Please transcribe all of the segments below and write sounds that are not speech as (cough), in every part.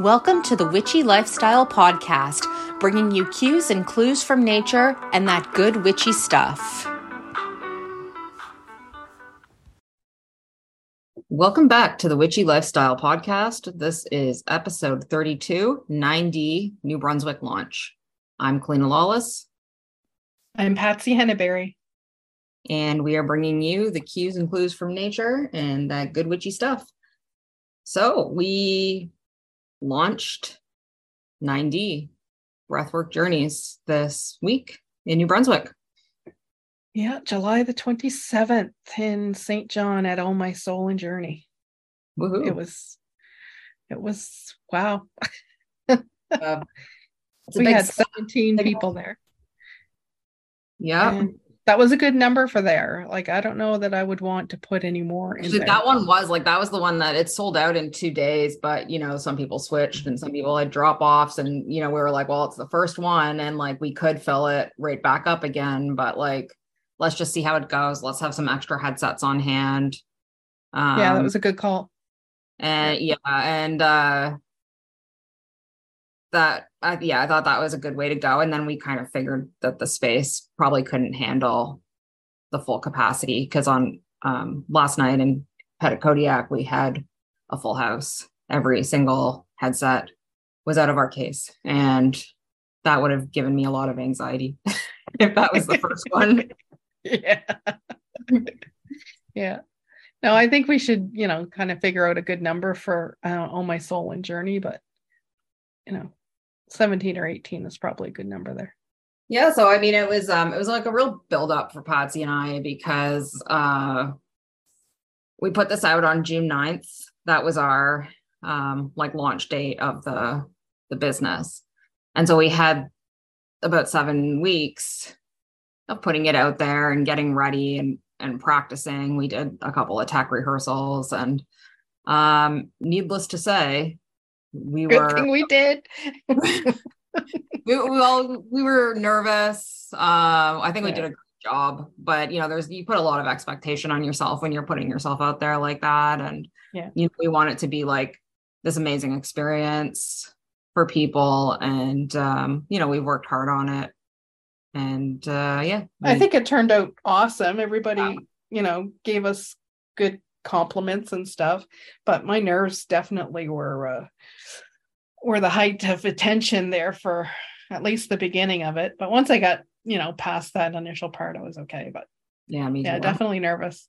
Welcome to the Witchy Lifestyle Podcast, bringing you cues and clues from nature and that good witchy stuff. Welcome back to the Witchy Lifestyle Podcast. This is episode 32, 9D New Brunswick launch. I'm Kaleena Lawless. I'm Patsy Henneberry. And we are bringing you the cues and clues from nature and that good witchy stuff. So we launched 9D Breathwork Journeys this week in New Brunswick. Yeah, July the 27th in Saint John at Oh My Soul and Journey. Woohoo. It was, it was, wow. Uh, (laughs) we had 17 people there. Yeah. And that was a good number for there. Like, I don't know that I would want to put any more in that one was like that was the one that it sold out in two days, but you know, some people switched and some people had drop offs, and you know, we were like, well, it's the first one, and like we could fill it right back up again, but like let's just see how it goes. Let's have some extra headsets on hand. Um, yeah, that was a good call. and yeah, and uh that uh, yeah, I thought that was a good way to go. And then we kind of figured that the space probably couldn't handle the full capacity because on um last night in Petitcodiac we had a full house. Every single headset was out of our case. And that would have given me a lot of anxiety (laughs) if that was the first (laughs) one. yeah. (laughs) yeah. No, I think we should, you know, kind of figure out a good number for uh, Oh My Soul and Journey, but, you know, 17 or 18 is probably a good number there. Yeah, so I mean it was um it was like a real build up for Patsy and I because uh we put this out on June 9th. That was our um like launch date of the the business. And so we had about 7 weeks of putting it out there and getting ready and and practicing. We did a couple of tech rehearsals and um needless to say we Good were thing we did. (laughs) we, well we were nervous um i think we did a great job but you know there's you put a lot of expectation on yourself when you're putting yourself out there like that and Yeah. you know we want it to be like this amazing experience for people and um you know we worked hard on it and uh yeah I think it turned out awesome. Everybody, you know, gave us good compliments and stuff, but my nerves definitely were uh, were the height of attention there for at least the beginning of it. But once I got, you know, past that initial part, I was okay. But yeah me yeah, too. definitely nervous.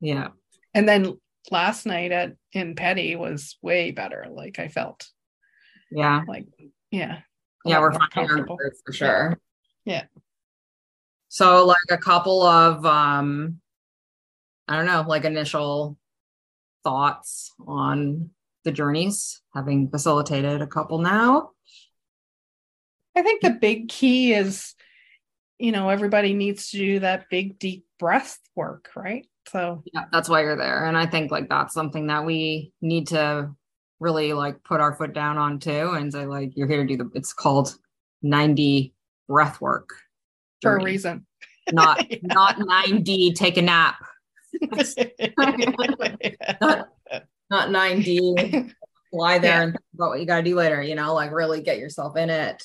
yeah And then last night at in Petty was way better. Like I felt yeah like, yeah. yeah we're more finding our comfortable. for sure Yeah. so like a couple of um i don't know like initial thoughts on the journeys having facilitated a couple now I think the big key is, you know, everybody needs to do that big deep breath work, right? So yeah that's why you're there and i think like that's something that we need to really like put our foot down on too and say like you're here to do the it's called 9D breath work for a reason. not (laughs) Yeah. not 9d take a nap not, not 9d lie there Yeah. and think about what you got to do later you know like really get yourself in it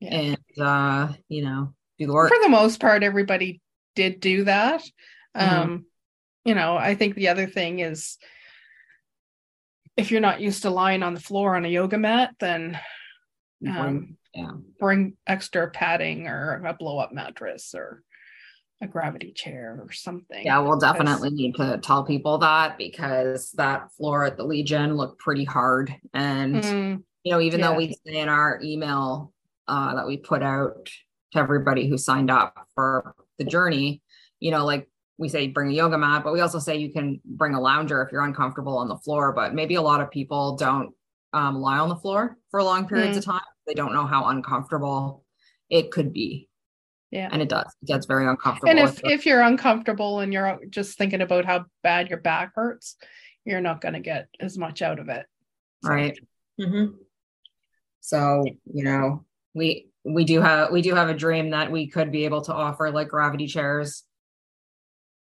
Yeah. and uh you know do the work for the most part, everybody did do that. Mhm. Um, you know, I think the other thing is if you're not used to lying on the floor on a yoga mat, then um, yeah bring extra padding or a blow up mattress or a gravity chair or something. Yeah, we'll because- definitely need to tell people that because that floor at the Legion looked pretty hard. And, Mm, you know, even though we say in our email uh, that we put out to everybody who signed up for the journey, you know, like we say bring a yoga mat, but we also say you can bring a lounger if you're uncomfortable on the floor. But maybe a lot of people don't um, lie on the floor for long periods of time. They don't know how uncomfortable it could be. Yeah. And it does. It gets very uncomfortable. and if the- if you're uncomfortable and you're just thinking about how bad your back hurts you're not going to get as much out of it So, right mm-hmm. so you know we we do have we do have a dream that we could be able to offer like gravity chairs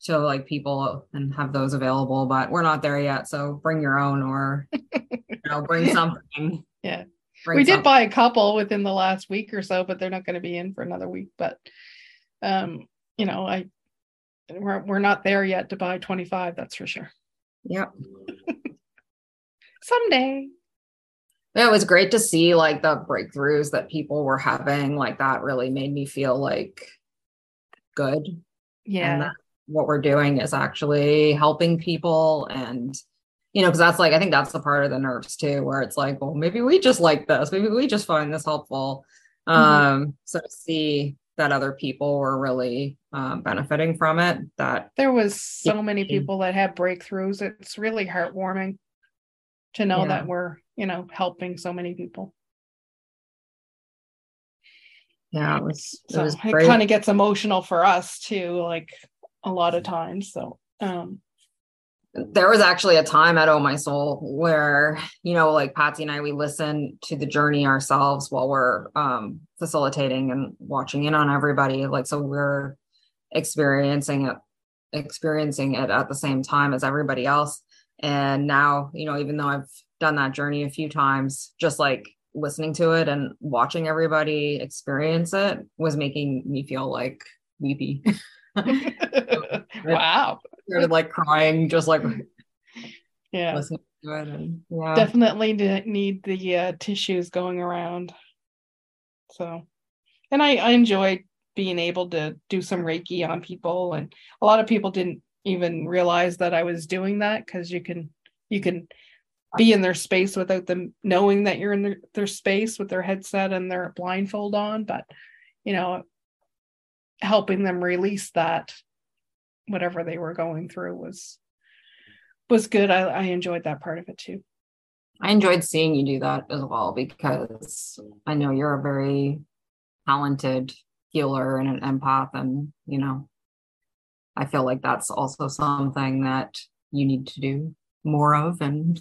to like people and have those available but we're not there yet so bring your own or you know, bring (laughs) something. Yeah. We did buy a couple within the last week or so, but they're not going to be in for another week. But um, you know, I we're we're not there yet to buy 25, that's for sure. Yep. (laughs) Someday. Yeah, it was great to see like the breakthroughs that people were having. Like that really made me feel like good. Yeah. what we're doing is actually helping people. And, you know, because that's like, I think that's the part of the nerves too, where it's like, well, maybe we just like this. Maybe we just find this helpful. Mhm. Um, so to see that other people were really um, benefiting from it, that There was so many people that had breakthroughs. It's really heartwarming to know Yeah. that we're, you know, helping so many people. yeah, it was, it So was it kind of gets emotional for us too, like a lot of times. So um there was actually a time at Oh My Soul where, you know, like Patsy and I, we listen to the journey ourselves while we're um, facilitating and watching in on everybody. Like, so we're experiencing it, experiencing it at the same time as everybody else. And now, you know, even though I've done that journey a few times, just like listening to it and watching everybody experience it was making me feel like weepy. (laughs) wow. Started like crying, just like (laughs) Yeah. listening to it and yeah definitely ne- need the uh, tissues going around so and I, I enjoyed being able to do some reiki on people and a lot of people didn't even realize that i was doing that because you can you can be in their space without them knowing that you're in their, their space with their headset and their blindfold on but you know helping them release that whatever they were going through was was good. I, I enjoyed that part of it too. I enjoyed seeing you do that as well because i know you're a very talented healer and an empath and you know i feel like that's also something that you need to do more of and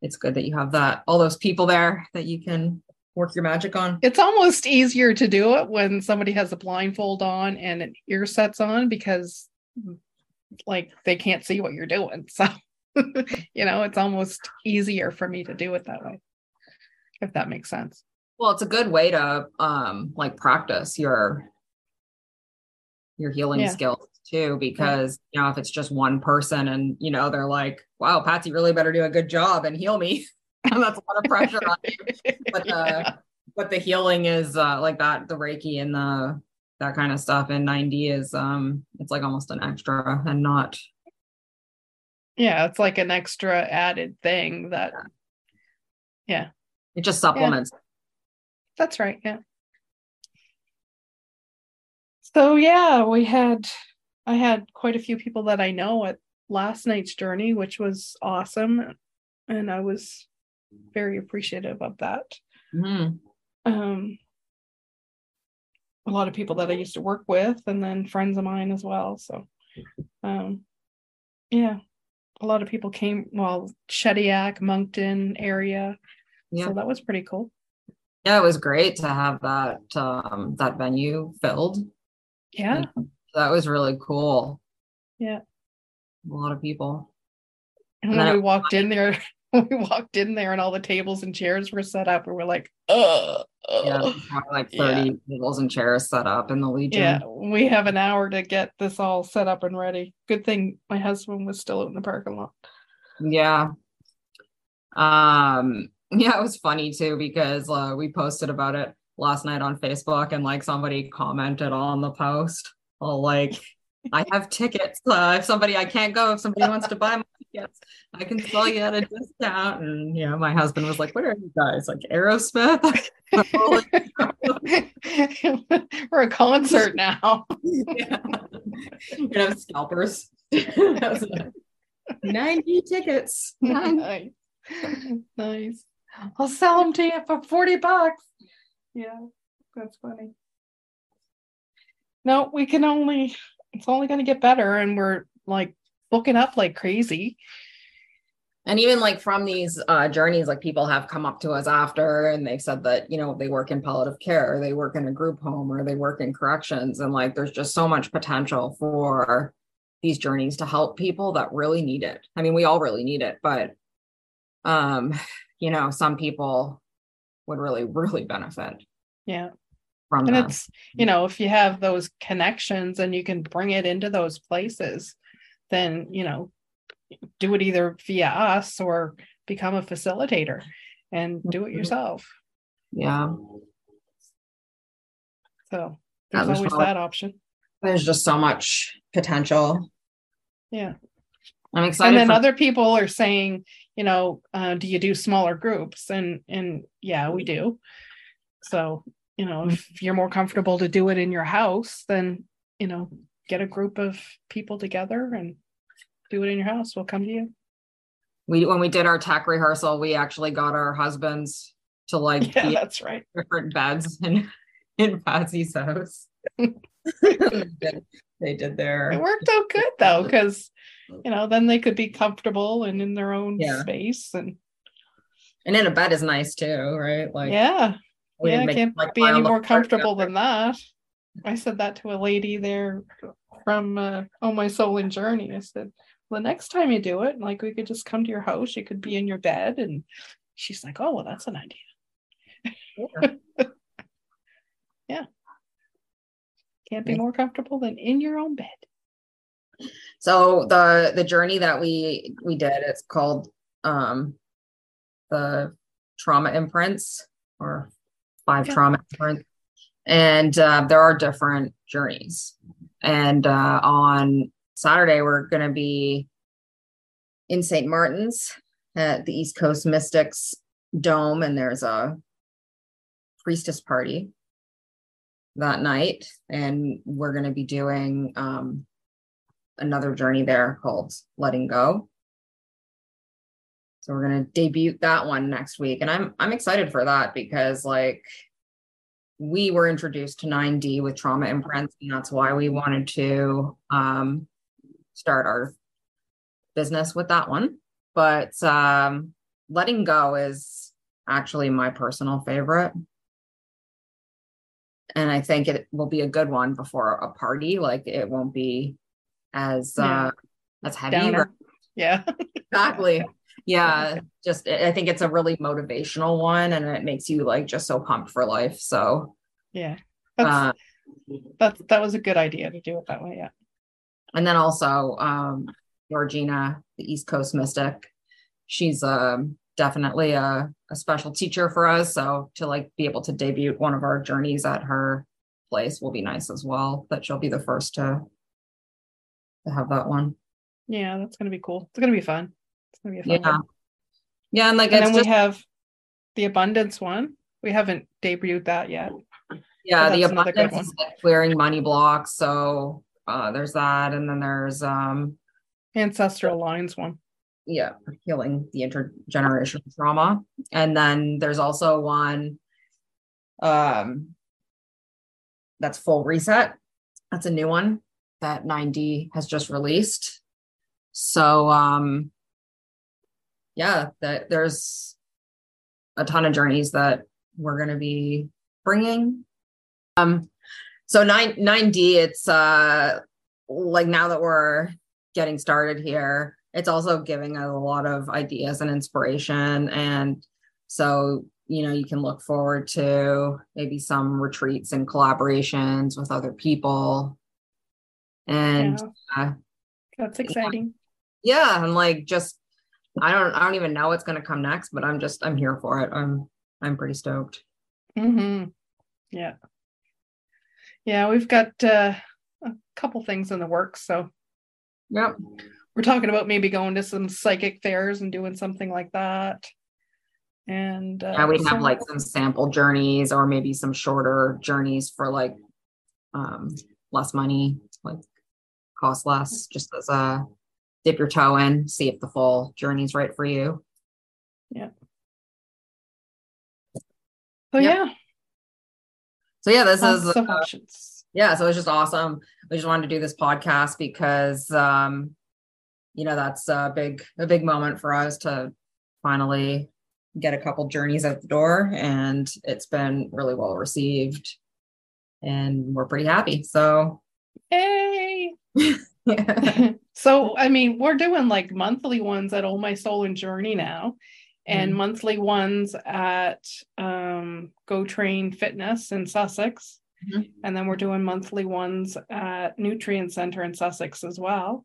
it's good that you have that all those people there that you can work your magic on. It's almost easier to do it when somebody has a blindfold on and an ear sets on because like they can't see what you're doing. So (laughs) you know it's almost easier for me to do it that way if that makes sense. Well it's a good way to um like practice your your healing Yeah. skills too because you know if it's just one person and you know they're like wow patsy really better do a good job and heal me. (laughs) And that's a lot of pressure on you. But uh (laughs) but the healing is uh like that the reiki and the that kind of stuff in 9D is um it's like almost an extra and not yeah it's like an extra added thing that yeah. it just supplements. That's right yeah. So yeah we had i had quite a few people that i know at last night's journey which was awesome and i was very appreciative of that. Mhm. um a lot of people that I used to work with and then friends of mine as well. So um yeah, a lot of people came well, Shediac, Moncton area. yeah So that was pretty cool. yeah it was great to have that um that venue filled Yeah. that was really cool Yeah. a lot of people And And when then we walked in there, (laughs) we walked in there and all the tables and chairs were set up and we're like, uh, yeah uh. like Yeah. 30 tables and chairs set up in the legion Yeah, we have an hour to get this all set up and ready. Good thing my husband was still out in the parking lot. Yeah. Um, (laughs) yeah, it was funny too because uh, we posted about it last night on Facebook and like somebody commented on the post. Well, like, (laughs) I have tickets. Uh, if somebody I can't go, if somebody wants to buy my tickets, I can sell you at a discount. And yeah, my husband was like, What are you guys? Like Aerosmith? (laughs) We're a concert now. (laughs) yeah. You know, scalpers. I was like, 9D tickets. nice. nice. I'll sell them to you for 40 bucks. Yeah, that's funny. No, we can only, it's only going to get better. And we're like booking up like crazy. and even like from these uh, journeys like people have come up to us after and they've said that you know they work in palliative care or they work in a group home or they work in corrections and like there's just so much potential for these journeys to help people that really need it i mean we all really need it but um, you know, some people would really, really benefit Yeah. from And it's, you know, if you have those connections and you can bring it into those places, then, you know, do it either via us or become a facilitator and do it Mhm. yourself. Yeah. So there's was always that option. There's just so much potential. Yeah. I'm excited. and then for- other people are saying you know uh, do you do smaller groups and and yeah we do so you know if you're more comfortable to do it in your house then you know get a group of people together and do it in your house we'll come to you we when we did our tech rehearsal, we actually got our husbands to like (laughs) yeah be that's right different beds in (laughs) in Patsy's house. (laughs) they did it their worked out good though because you know then they could be comfortable and in their own Yeah. space and and in a bed is nice too, right? Like yeah yeah, make, can't like, be any more comfortable than that. I said that to a lady there from uh, Oh My Soul and Journey. I said, well, the next time you do it, like we could just come to your house, you could be in your bed. And she's like, oh, well, that's an idea. (laughs) Yeah. Can't be Yeah. more comfortable than in your own bed. So the the journey that we we did, it's called um the trauma imprints or five Yeah. trauma imprints. And uh, there are different journeys. And uh, on Saturday, we're going to be in St. Martin's at the East Coast Mystics Dome, and there's a priestess party that night. And we're going to be doing um, another journey there called Letting Go. So we're gonna debut that one next week. And I'm I'm excited for that because like we were introduced to 9D with trauma imprints, and that's why we wanted to um start our business with that one. But um letting go is actually my personal favorite. And I think it will be a good one before a party. Like it won't be as Yeah. uh as heavy. Yeah. (laughs) Exactly. Yeah. Just I think it's a really motivational one and it makes you like just so pumped for life. So yeah. That's, uh that's, that was a good idea to do it that way. Yeah. and then also um Georgina, the East Coast Mystic. She's um definitely a, a special teacher for us. So to like be able to debut one of our journeys at her place will be nice as well. That she'll be the first to to have that one. Yeah. That's going to be cool. It's going to be fun. It's to be fun Yeah. one. Yeah, and like and it's then just we have the abundance one. We haven't debuted that yet. yeah, the abundance is like clearing money blocks. So uh there's that, and then there's um Ancestral lines one. yeah, healing the intergenerational trauma. And then there's also one um that's full reset. That's a new one that 9D has just released. So um yeah, that there's a ton of journeys that we're going to be bringing. Um so 9 9D it's uh like now that we're getting started here, it's also giving us a lot of ideas and inspiration. And so, you know, you can look forward to maybe some retreats and collaborations with other people. And yeah. uh, That's exciting. yeah, and like just I don't I don't even know what's gonna come next, but I'm just I'm here for it. I'm I'm pretty stoked. hmm Yeah. Yeah, we've got uh, a couple things in the works. So Yep. we're talking about maybe going to some psychic fairs and doing something like that. And uh, Yeah, we'd have like some sample journeys or maybe some shorter journeys for like um less money, like cost less, just as a dip your toe in, see if the full journey's right for you. So Yep. yeah, So yeah, this lots is uh, options. yeah, so it's just awesome. We just wanted to do this podcast because um, you know, that's a big a big moment for us to finally get a couple journeys out the door and it's been really well received and we're pretty happy. So Hey. (laughs) yeah. (laughs) so I mean, we're doing like monthly ones at Oh My Soul and Journey now. and Mhm. monthly ones at um, Go Train Fitness in Sussex. Mhm. And then we're doing monthly ones at Nutrient Center in Sussex as well.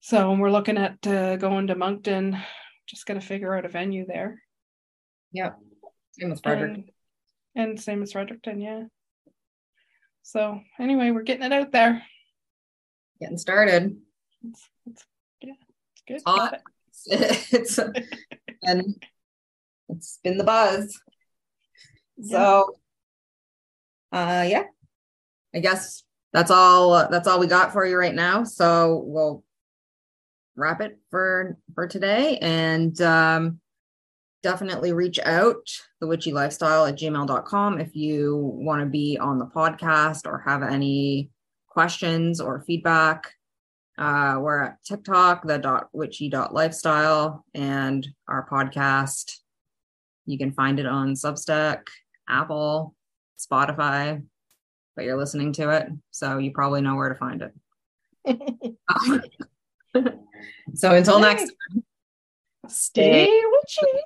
So we're looking at uh, going to Moncton. Just got to figure out a venue there. Yep. Same with Frederick. And, and same as Fredericton, yeah. So anyway, we're getting it out there. Getting started. It's, it's yeah, it's good. Hot. it's and it's been the buzz. So uh yeah. I guess that's all that's all we got for you right now. So we'll wrap it for for today and um definitely reach out the witchy lifestyle at gmail.com if you want to be on the podcast or have any questions or feedback uh, we're at TikTok, the dot witchy dot lifestyle, and our podcast. You can find it on Substack, Apple, Spotify, but you're listening to it, so you probably know where to find it. (laughs) (laughs) so until next time, Stay witchy.